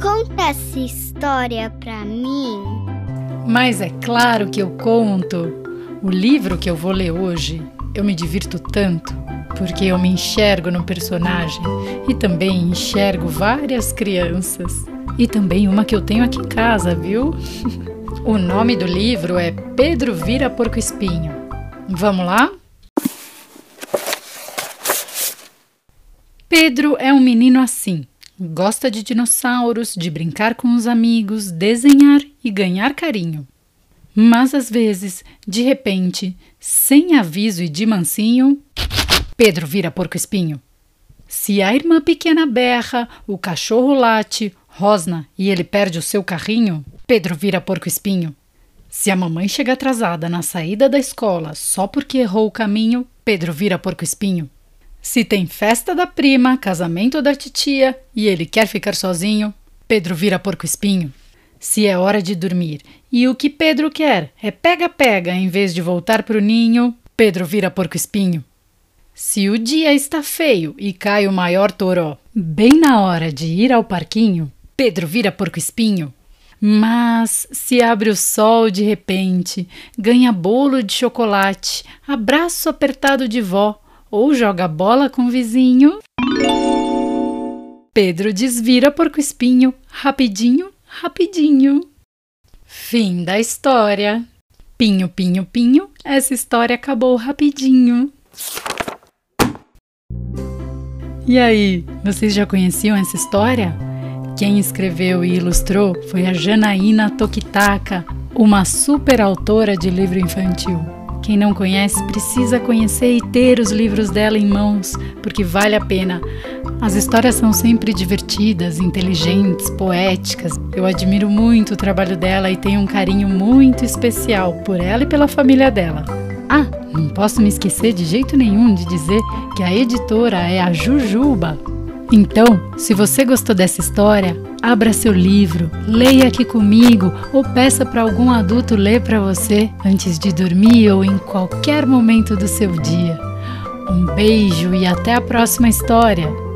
conta essa história pra mim? Mas é claro que eu conto. O livro que eu vou ler hoje, eu me divirto tanto, porque eu me enxergo no personagem e também enxergo várias crianças. E também uma que eu tenho aqui em casa, viu? o nome do livro é Pedro Vira Porco Espinho. Vamos lá? Pedro é um menino assim. Gosta de dinossauros, de brincar com os amigos, desenhar e ganhar carinho. Mas às vezes, de repente, sem aviso e de mansinho, Pedro vira porco-espinho. Se a irmã pequena berra, o cachorro late, rosna e ele perde o seu carrinho, Pedro vira porco-espinho. Se a mamãe chega atrasada na saída da escola só porque errou o caminho, Pedro vira porco-espinho. Se tem festa da prima, casamento da titia e ele quer ficar sozinho, Pedro vira porco-espinho. Se é hora de dormir e o que Pedro quer é pega-pega em vez de voltar para o ninho, Pedro vira porco-espinho. Se o dia está feio e cai o maior toró bem na hora de ir ao parquinho, Pedro vira porco-espinho. Mas se abre o sol de repente, ganha bolo de chocolate, abraço apertado de vó ou joga bola com o vizinho, Pedro desvira porco-espinho rapidinho rapidinho. Fim da história. Pinho, pinho, pinho, essa história acabou rapidinho. E aí, vocês já conheciam essa história? Quem escreveu e ilustrou foi a Janaína Tokitaka, uma super autora de livro infantil. Quem não conhece precisa conhecer e ter os livros dela em mãos, porque vale a pena. As histórias são sempre divertidas, inteligentes, poéticas. Eu admiro muito o trabalho dela e tenho um carinho muito especial por ela e pela família dela. Ah, não posso me esquecer de jeito nenhum de dizer que a editora é a Jujuba. Então, se você gostou dessa história, abra seu livro, leia aqui comigo ou peça para algum adulto ler para você antes de dormir ou em qualquer momento do seu dia. Um beijo e até a próxima história!